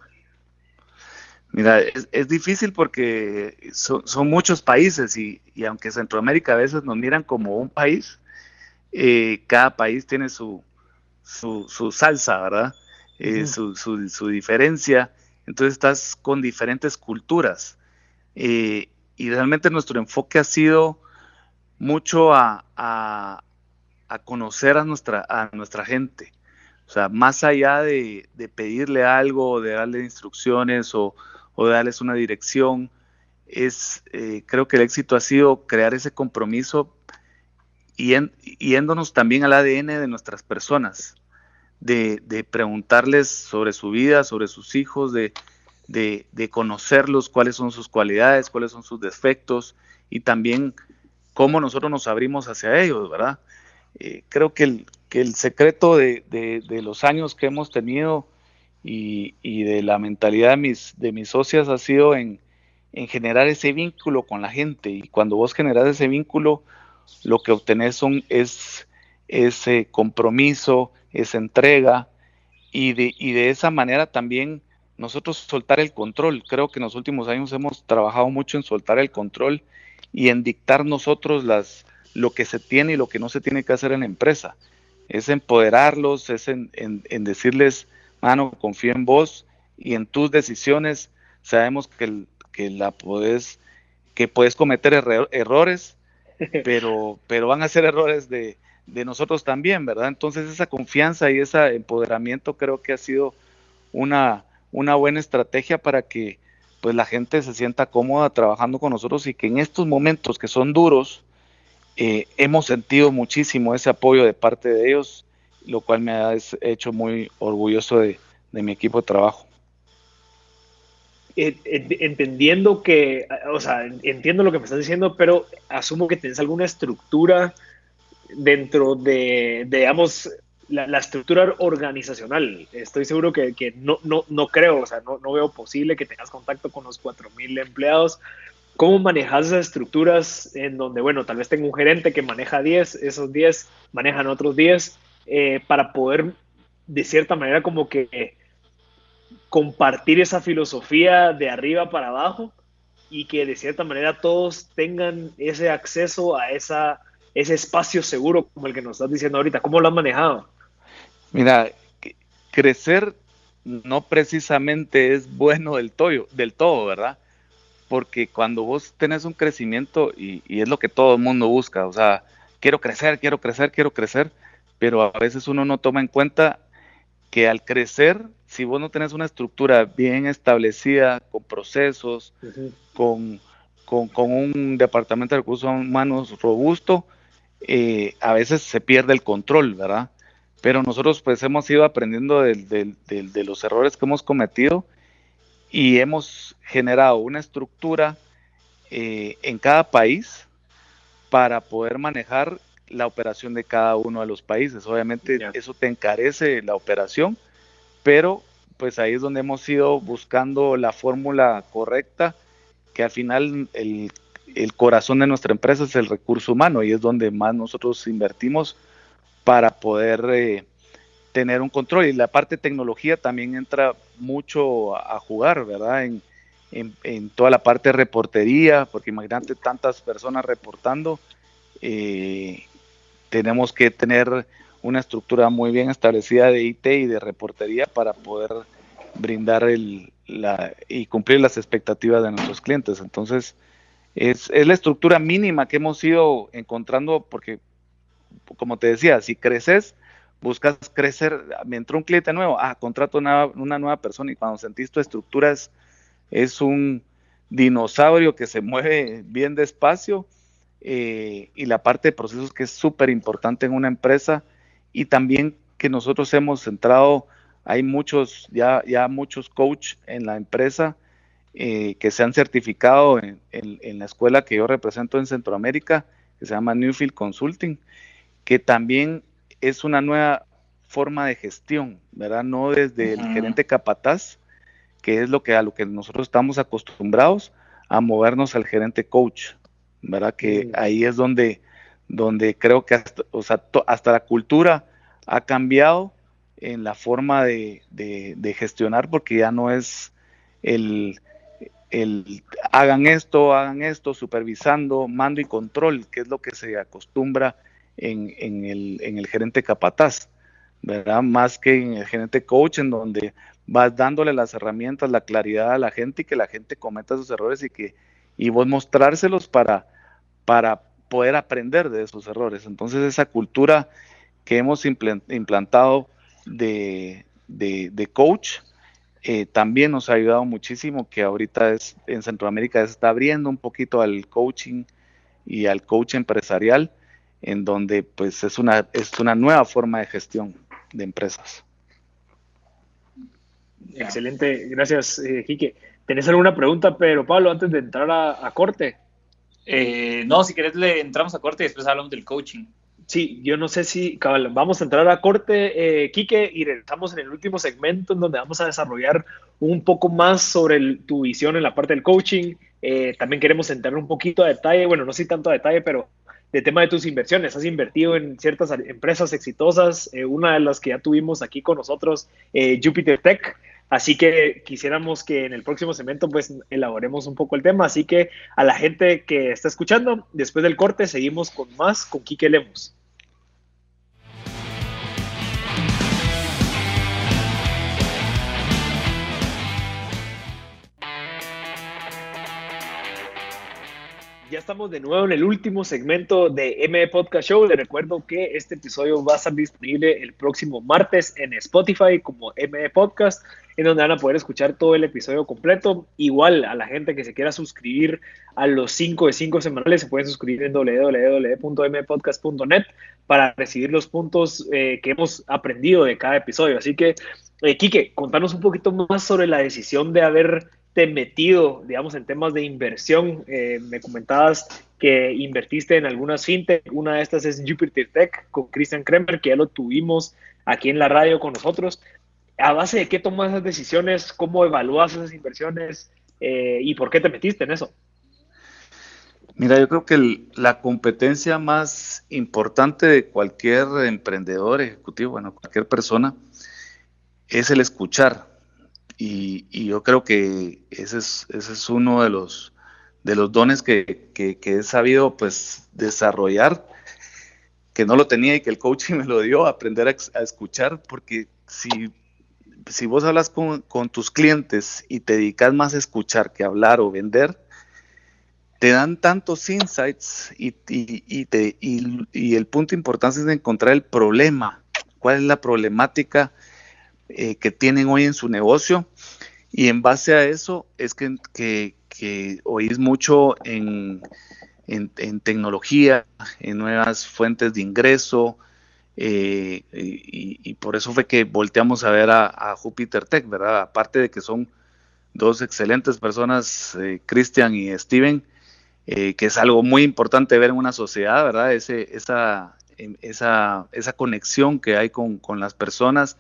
Mira, es, difícil porque son, muchos países y, aunque Centroamérica a veces nos miran como un país, eh, cada país tiene su, su, salsa, ¿verdad? Eh, su, su, diferencia. Entonces estás con diferentes culturas. Eh, y realmente nuestro enfoque ha sido mucho a, a, conocer a nuestra, a nuestra gente. O sea, más allá de, de pedirle algo, de darle instrucciones o, o darles una dirección. Es, eh, creo que el éxito ha sido crear ese compromiso y yéndonos también al ADN de nuestras personas, de, preguntarles sobre su vida, sobre sus hijos, de, conocerlos, cuáles son sus cualidades, cuáles son sus defectos y también cómo nosotros nos abrimos hacia ellos, ¿verdad? Eh, creo que el, que el secreto de, de, los años que hemos tenido y, de la mentalidad de mis, de mis socias ha sido en, generar ese vínculo con la gente. Y cuando vos generas ese vínculo, lo que obtenés es ese compromiso, esa entrega, y de, y de esa manera también nosotros soltar el control. Creo que en los últimos años hemos trabajado mucho en soltar el control y en dictar nosotros las, lo que se tiene y lo que no se tiene que hacer en la empresa. Es empoderarlos, es en decirles mano, confío en vos y en tus decisiones. Sabemos que, que la puedes, que puedes cometer errores, <laughs> pero, pero van a ser errores de, de nosotros también, ¿verdad? Entonces esa confianza y ese empoderamiento creo que ha sido una, una buena estrategia para que pues la gente se sienta cómoda trabajando con nosotros y que en estos momentos que son duros eh, hemos sentido muchísimo ese apoyo de parte de ellos lo cual me ha hecho muy orgulloso de, mi equipo de trabajo. Entendiendo que, o sea, entiendo lo que me estás diciendo, pero asumo que tienes alguna estructura dentro de, digamos, la, estructura organizacional. Estoy seguro que, no, no, no, creo, o sea, no, no, veo posible que tengas contacto con los 4.000 empleados. ¿Cómo manejas esas estructuras en donde, bueno, tal vez tengo un gerente que maneja 10, esos 10 manejan otros 10 eh, para poder, de cierta manera, como que compartir esa filosofía de arriba para abajo y que de cierta manera todos tengan ese acceso a esa, ese espacio seguro como el que nos estás diciendo ahorita. ¿Cómo lo has manejado? Mira, crecer no precisamente es bueno del todo, del todo, ¿verdad? Porque cuando vos tenés un crecimiento, y, y es lo que todo el mundo busca, o sea, quiero crecer, quiero crecer, quiero crecer, pero a veces uno no toma en cuenta que al crecer, si vos no tenés una estructura bien establecida, con procesos, con, un departamento de recursos humanos robusto, eh, a veces se pierde el control, ¿verdad? pero nosotros pues hemos ido aprendiendo de, los errores que hemos cometido y hemos generado una estructura eh, en cada país para poder manejar la operación de cada uno de los países. Obviamente eso te encarece la operación, pero pues ahí es donde hemos ido buscando la fórmula correcta, que al final el, corazón de nuestra empresa es el recurso humano y es donde más nosotros invertimos para poder eh, tener un control. Y la parte de tecnología también entra mucho a, jugar, ¿verdad? En, en, toda la parte de reportería, porque imagínate tantas personas reportando, eh, tenemos que tener una estructura muy bien establecida de IT y de reportería para poder brindar el, la, y cumplir las expectativas de nuestros clientes. Entonces, es, es, la estructura mínima que hemos ido encontrando porque, como te decía, si creces, buscas crecer, me entró un cliente nuevo, ah, contrato una, una nueva persona y cuando sentís tu estructura es, es un dinosaurio que se mueve bien despacio eh, y la parte de procesos que es súper importante en una empresa y también que nosotros hemos centrado, hay muchos, ya, ya muchos coach en la empresa eh, que se han certificado en, la escuela que yo represento en Centroamérica, que se llama Newfield Consulting, que también es una nueva forma de gestión, ¿verdad? No desde el gerente capataz, que es lo que a lo que nosotros estamos acostumbrados a movernos al gerente coach, ¿verdad? Que ahí es donde, donde creo que hasta, o sea, hasta la cultura ha cambiado en la forma de, gestionar porque ya no es el, el, hagan esto, hagan esto, supervisando, mando y control, que es lo que se acostumbra en, en, el, en el gerente capataz, ¿verdad? Más que en el gerente coach, en donde vas dándole las herramientas, la claridad a la gente y que la gente cometa sus errores y que y vos mostrárselos para, para poder aprender de esos errores. Entonces esa cultura que hemos implantado de, coach eh, también nos ha ayudado muchísimo, que ahorita es, en Centroamérica se está abriendo un poquito al coaching y al coach empresarial, en donde pues es una, es una nueva forma de gestión de empresas. Excelente, gracias, eh, ¿Tenés alguna pregunta, pero Pablo, antes de entrar a, corte? Eh, no, si querés le entramos a corte y después hablamos del coaching. Sí, yo no sé si, cabal, vamos a entrar a corte, eh, Quique, y estamos en el último segmento en donde vamos a desarrollar un poco más sobre tu visión en la parte del coaching. Eh, también queremos entrar un poquito a detalle, bueno, no sé tanto a detalle, pero de tema de tus inversiones. Has invertido en ciertas empresas exitosas, eh, una de las que ya tuvimos aquí con nosotros, Jupiter Tech. Así que quisiéramos que en el próximo segmento pues elaboremos un poco el tema. Así que a la gente que está escuchando, después del corte seguimos con más con Quique Lemos. Ya estamos de nuevo en el último segmento de ME Podcast Show. Les recuerdo que este episodio va a estar disponible el próximo martes en Spotify como ME Podcast, en donde van a poder escuchar todo el episodio completo. Igual a la gente que se quiera suscribir a los 5 de 5 semanales, se pueden suscribir en www.mpodcast.net para recibir los puntos eh, que hemos aprendido de cada episodio. Así que, eh, Quique, contanos un poquito más sobre la decisión de haber metido, digamos, en temas de inversión. Eh, me comentabas que invertiste en algunas fintech. Una de estas es Jupiter Tech con Christian Kremer, que ya lo tuvimos aquí en la radio con nosotros. ¿A base de qué tomas esas decisiones? ¿Cómo evalúas esas inversiones? Eh, ¿Y por qué te metiste en eso? Mira, yo creo que la competencia más importante de cualquier emprendedor ejecutivo, bueno, cualquier persona, es el escuchar. Y, yo creo que ese es, ese es uno de los, de los dones que, he sabido pues desarrollar, que no lo tenía y que el coaching me lo dio, aprender a, escuchar, porque si, si vos hablas con, tus clientes y te dedicas más a escuchar que a hablar o vender, te dan tantos insights y, y, te, y, el punto importante es encontrar el problema, cuál es la problemática eh, que tienen hoy en su negocio y en base a eso es que, que, oís mucho en, en, tecnología, en nuevas fuentes de ingreso, eh, y, por eso fue que volteamos a ver a, Jupiter Tech, ¿verdad? Aparte de que son dos excelentes personas, eh, Christian y Steven, que es algo muy importante ver en una sociedad, ¿verdad? Ese, esa, em, esa, esa conexión que hay con, con las personas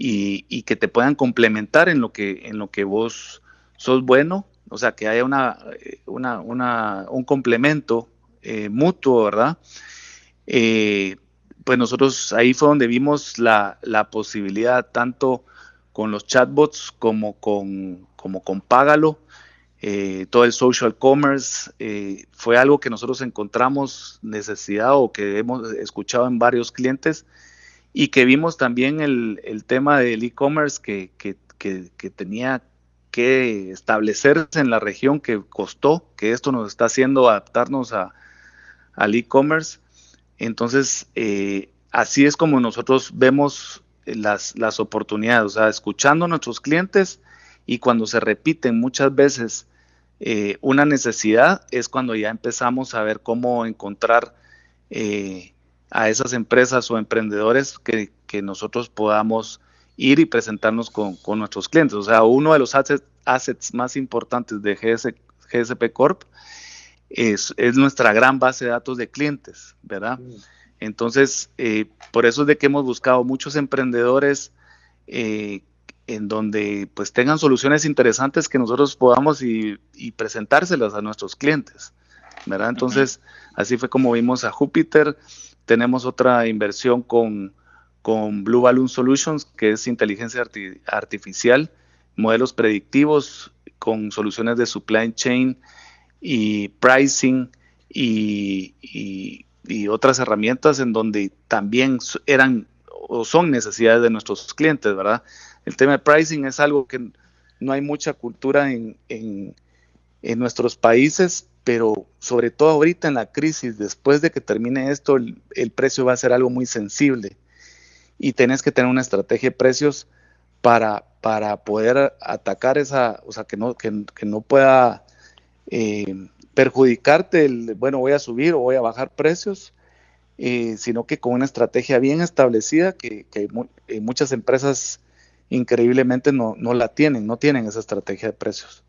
y, que te puedan complementar en lo que, en lo que vos sos bueno, o sea, que haya una, una, una un complemento eh, mutuo, ¿verdad? Eh, pues nosotros ahí fue donde vimos la, la, posibilidad tanto con los chatbots como con, como con Págalo, eh, todo el social commerce, fue algo que nosotros encontramos necesidad o que hemos escuchado en varios clientes y que vimos también el, el tema del e-commerce que, que, que, tenía que establecerse en la región que costó, que esto nos está haciendo adaptarnos a, al e-commerce. Entonces, eh, así es como nosotros vemos las, las oportunidades, o sea, escuchando a nuestros clientes y cuando se repiten muchas veces eh, una necesidad, es cuando ya empezamos a ver cómo encontrar eh, a esas empresas o emprendedores que, nosotros podamos ir y presentarnos con, nuestros clientes. O sea, uno de los assets, más importantes de GSP Corp es, nuestra gran base de datos de clientes, ¿verdad? Mm. Entonces, eh, por eso es de que hemos buscado muchos emprendedores eh, en donde pues tengan soluciones interesantes que nosotros podamos y, presentárselas a nuestros clientes, ¿verdad? Entonces, así fue como vimos a Júpiter, tenemos otra inversión con, con Blue Balloon Solutions, que es inteligencia artificial, modelos predictivos con soluciones de supply chain y pricing y, y, otras herramientas en donde también eran o son necesidades de nuestros clientes, ¿verdad? El tema de pricing es algo que no hay mucha cultura en, en, en nuestros países, pero sobre todo ahorita en la crisis, después de que termine esto, el, precio va a ser algo muy sensible y tenés que tener una estrategia de precios para, para poder atacar esa, o sea, que no, que, no pueda eh, perjudicarte el, bueno, voy a subir o voy a bajar precios, eh, sino que con una estrategia bien establecida que, eh, muchas empresas increíblemente no, no la tienen, no tienen esa estrategia de precios.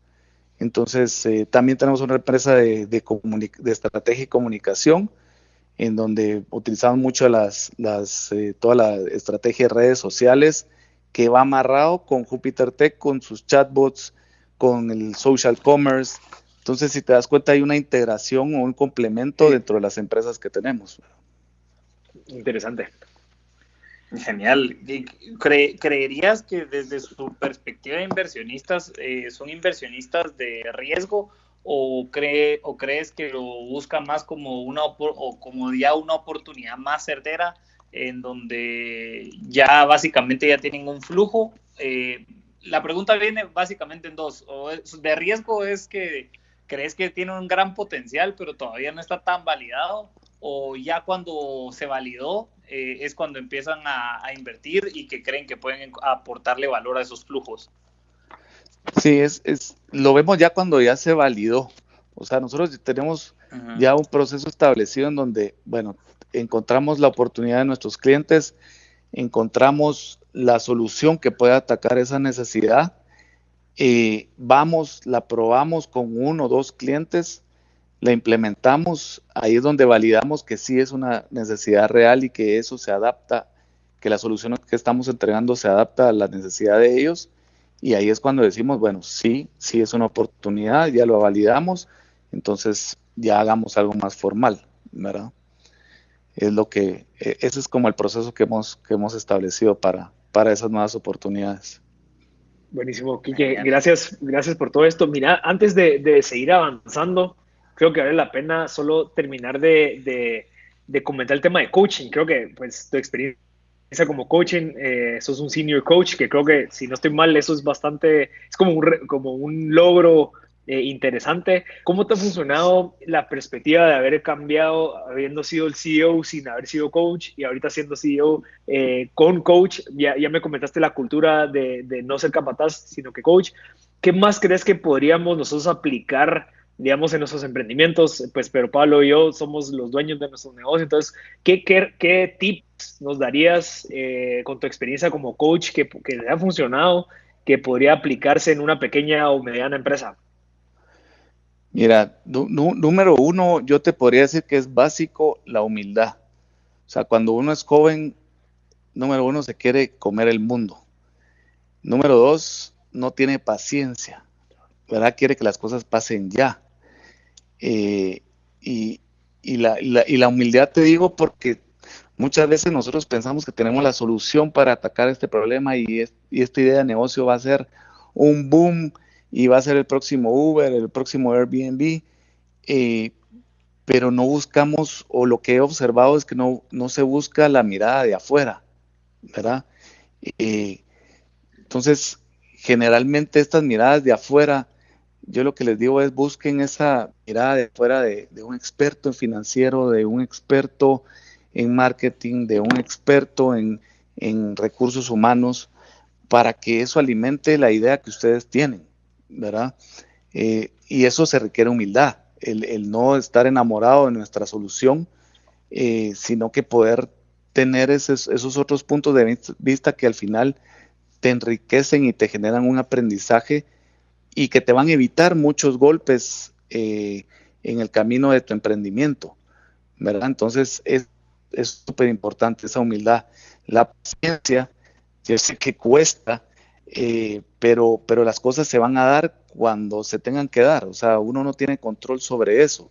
Entonces, eh, también tenemos una empresa de, de, estrategia y comunicación, en donde utilizamos mucho las, las, eh, toda la estrategia de redes sociales, que va amarrado con Jupiter Tech, con sus chatbots, con el social commerce. Entonces, si te das cuenta, hay una integración o un complemento dentro de las empresas que tenemos. Interesante. Genial. ¿Creerías que desde su perspectiva de inversionistas eh, son inversionistas de riesgo o, cree, o crees que lo buscan más como una o como una oportunidad más certera en donde ya básicamente ya tienen un flujo? Eh, la pregunta viene básicamente en dos. De riesgo es que crees que tiene un gran potencial, pero todavía no está tan validado, o ya cuando se validó, eh, es cuando empiezan a, invertir y que creen que pueden aportarle valor a esos flujos. Sí, es, es, lo vemos ya cuando ya se validó. O sea, nosotros tenemos ya un proceso establecido en donde, bueno, encontramos la oportunidad de nuestros clientes, encontramos la solución que puede atacar esa necesidad, eh, vamos, la probamos con uno o dos clientes, la implementamos, ahí es donde validamos que sí es una necesidad real y que eso se adapta, que la solución que estamos entregando se adapta a la necesidad de ellos. Y ahí es cuando decimos, bueno, sí, sí es una oportunidad, ya lo validamos, entonces ya hagamos algo más formal, ¿verdad? Es lo que, e, ese es como el proceso que hemos, que hemos establecido para, para esas nuevas oportunidades. Buenísimo, Kike. Gracias, gracias por todo esto. Mira, antes de, de seguir avanzando, creo que vale la pena solo terminar de, de, comentar el tema de coaching. Creo que pues tu experiencia como coaching, eh, sos un senior coach, que creo que si no estoy mal, eso es bastante, es como un, como un logro eh, interesante. ¿Cómo te ha funcionado la perspectiva de haber cambiado, habiendo sido el CEO sin haber sido coach y ahorita siendo CEO eh, con coach? Ya, ya, me comentaste la cultura de, de, no ser capataz, sino que coach. ¿Qué más crees que podríamos nosotros aplicar digamos, en nuestros emprendimientos, pues, pero Pablo y yo somos los dueños de nuestro negocio. Entonces, ¿qué, qué, tips nos darías eh, con tu experiencia como coach que, que le ha funcionado, que podría aplicarse en una pequeña o mediana empresa? Mira, número uno, yo te podría decir que es básico la humildad. O sea, cuando uno es joven, número uno, se quiere comer el mundo. Número dos, no tiene paciencia, ¿verdad? Quiere que las cosas pasen ya. Eh, y, la, humildad te digo porque muchas veces nosotros pensamos que tenemos la solución para atacar este problema y, esta idea de negocio va a ser un boom y va a ser el próximo Uber, el próximo Airbnb, eh, pero no buscamos, o lo que he observado es que no, se busca la mirada de afuera, ¿verdad? Eh, entonces, generalmente estas miradas de afuera yo lo que les digo es busquen esa mirada de fuera de, un experto en financiero, de un experto en marketing, de un experto en, recursos humanos, para que eso alimente la idea que ustedes tienen, ¿verdad? Eh, y eso se requiere humildad, el, no estar enamorado de nuestra solución, eh, sino que poder tener esos otros puntos de vista que al final te enriquecen y te generan un aprendizaje y que te van a evitar muchos golpes eh, en el camino de tu emprendimiento, ¿verdad? Entonces es súper importante esa humildad. La paciencia, yo sé que cuesta, eh, pero, pero las cosas se van a dar cuando se tengan que dar, o sea, uno no tiene control sobre eso.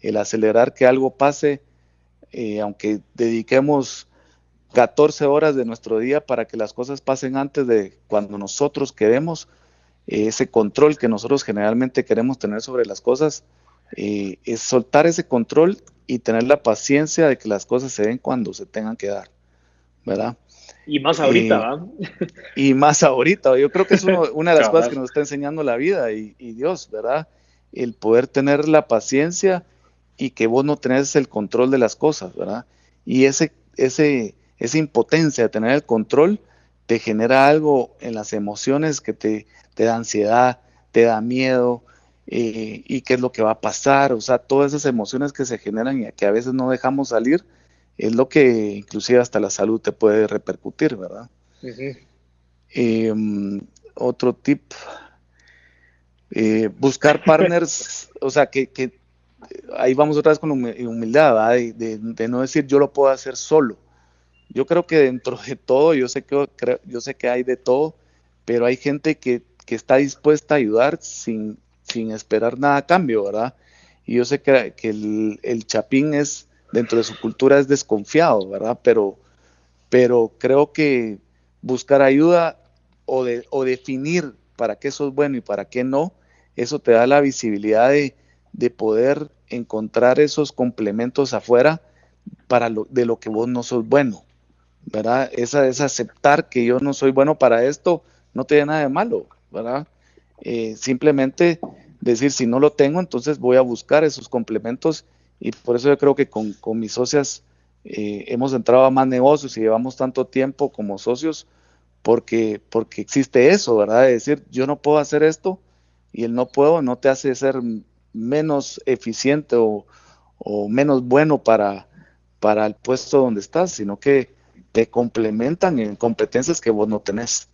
El acelerar que algo pase, eh, aunque dediquemos 14 horas de nuestro día para que las cosas pasen antes de cuando nosotros queremos, ese control que nosotros generalmente queremos tener sobre las cosas, eh, es soltar ese control y tener la paciencia de que las cosas se den cuando se tengan que dar, ¿verdad? Y más ahorita, eh, ¿verdad? Y más ahorita, yo creo que es una de las <laughs> cosas que nos está enseñando la vida y, Dios, ¿verdad? El poder tener la paciencia y que vos no tenés el control de las cosas, ¿verdad? Y ese, ese, esa impotencia de tener el control te genera algo en las emociones que te, te da ansiedad, te da miedo, eh, y qué es lo que va a pasar, o sea, todas esas emociones que se generan y que a veces no dejamos salir, es lo que inclusive hasta la salud te puede repercutir, ¿verdad? Em, otro tip, eh, buscar <laughs> partners, o sea, que, ahí vamos otra vez con humildad, de, de, no decir yo lo puedo hacer solo. Yo creo que dentro de todo, yo sé que, yo sé que hay de todo, pero hay gente que que está dispuesta a ayudar sin, sin esperar nada a cambio, ¿verdad? Y yo sé que, el, el, chapín es, dentro de su cultura es desconfiado, ¿verdad? Pero, pero creo que buscar ayuda o, de, o definir para qué sos bueno y para qué no, eso te da la visibilidad de, de poder encontrar esos complementos afuera para lo, de lo que vos no sos bueno, ¿verdad? Esa es aceptar que yo no soy bueno para esto, no tiene nada de malo, ¿verdad? Eh, simplemente decir, si no lo tengo, entonces voy a buscar esos complementos y por eso yo creo que con, mis socias eh, hemos entrado a más negocios y llevamos tanto tiempo como socios porque, porque existe eso, ¿verdad? De decir, yo no puedo hacer esto y el no puedo no te hace ser menos eficiente o, menos bueno para, para el puesto donde estás, sino que te complementan en competencias que vos no tenés.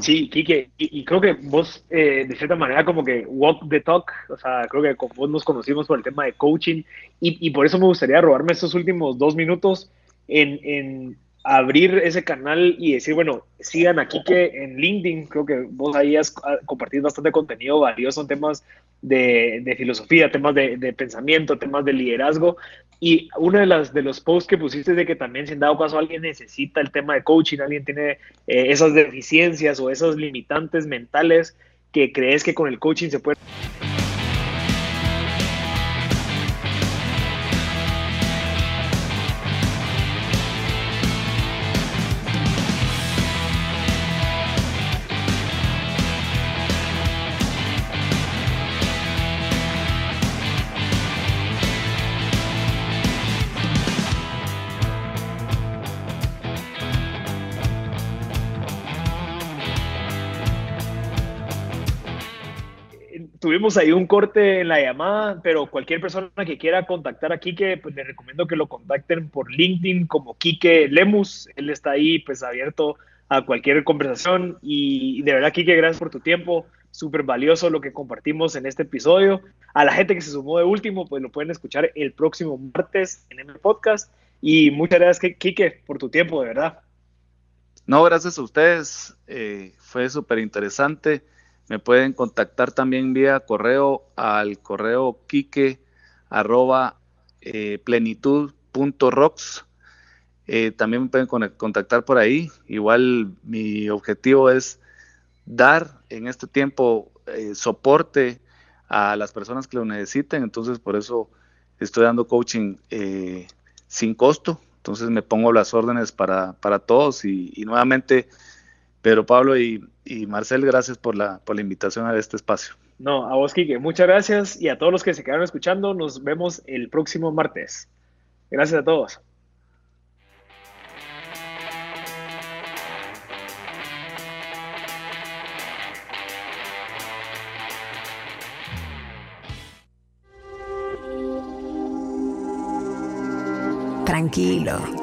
Sí, Kike, y, creo que vos, eh, de cierta manera, como que walk the talk, o sea, creo que con vos nos conocimos por el tema de coaching, y, por eso me gustaría robarme estos últimos dos minutos en, abrir ese canal y decir, bueno, sigan a Kike en LinkedIn, creo que vos ahí has compartido bastante contenido valioso en temas de, filosofía, temas de, de, pensamiento, temas de liderazgo, y uno de, las, de los posts que pusiste es de que también, si en dado caso alguien necesita el tema de coaching, alguien tiene eh, esas deficiencias o esas limitantes mentales que crees que con el coaching se puede... tuvimos ahí un corte en la llamada, pero cualquier persona que quiera contactar a Quique, pues le recomiendo que lo contacten por LinkedIn como Quique Lemus. Él está ahí pues abierto a cualquier conversación y de verdad Quique, gracias por tu tiempo. Súper valioso lo que compartimos en este episodio. A la gente que se sumó de último, pues lo pueden escuchar el próximo martes en el podcast. Y muchas gracias, Quique, por tu tiempo, de verdad. No, gracias a ustedes. Eh, fue súper interesante. Me pueden contactar también vía correo al correo kike arroba eh. Eh, también me pueden contactar por ahí. Igual mi objetivo es dar en este tiempo eh, soporte a las personas que lo necesiten. Entonces por eso estoy dando coaching sin costo. Entonces me pongo las órdenes para, todos y, y nuevamente pero Pablo y, Marcel, gracias por la, por la invitación a este espacio. No, a vos, Kike, muchas gracias y a todos los que se quedaron escuchando, nos vemos el próximo martes. Gracias a todos. Tranquilo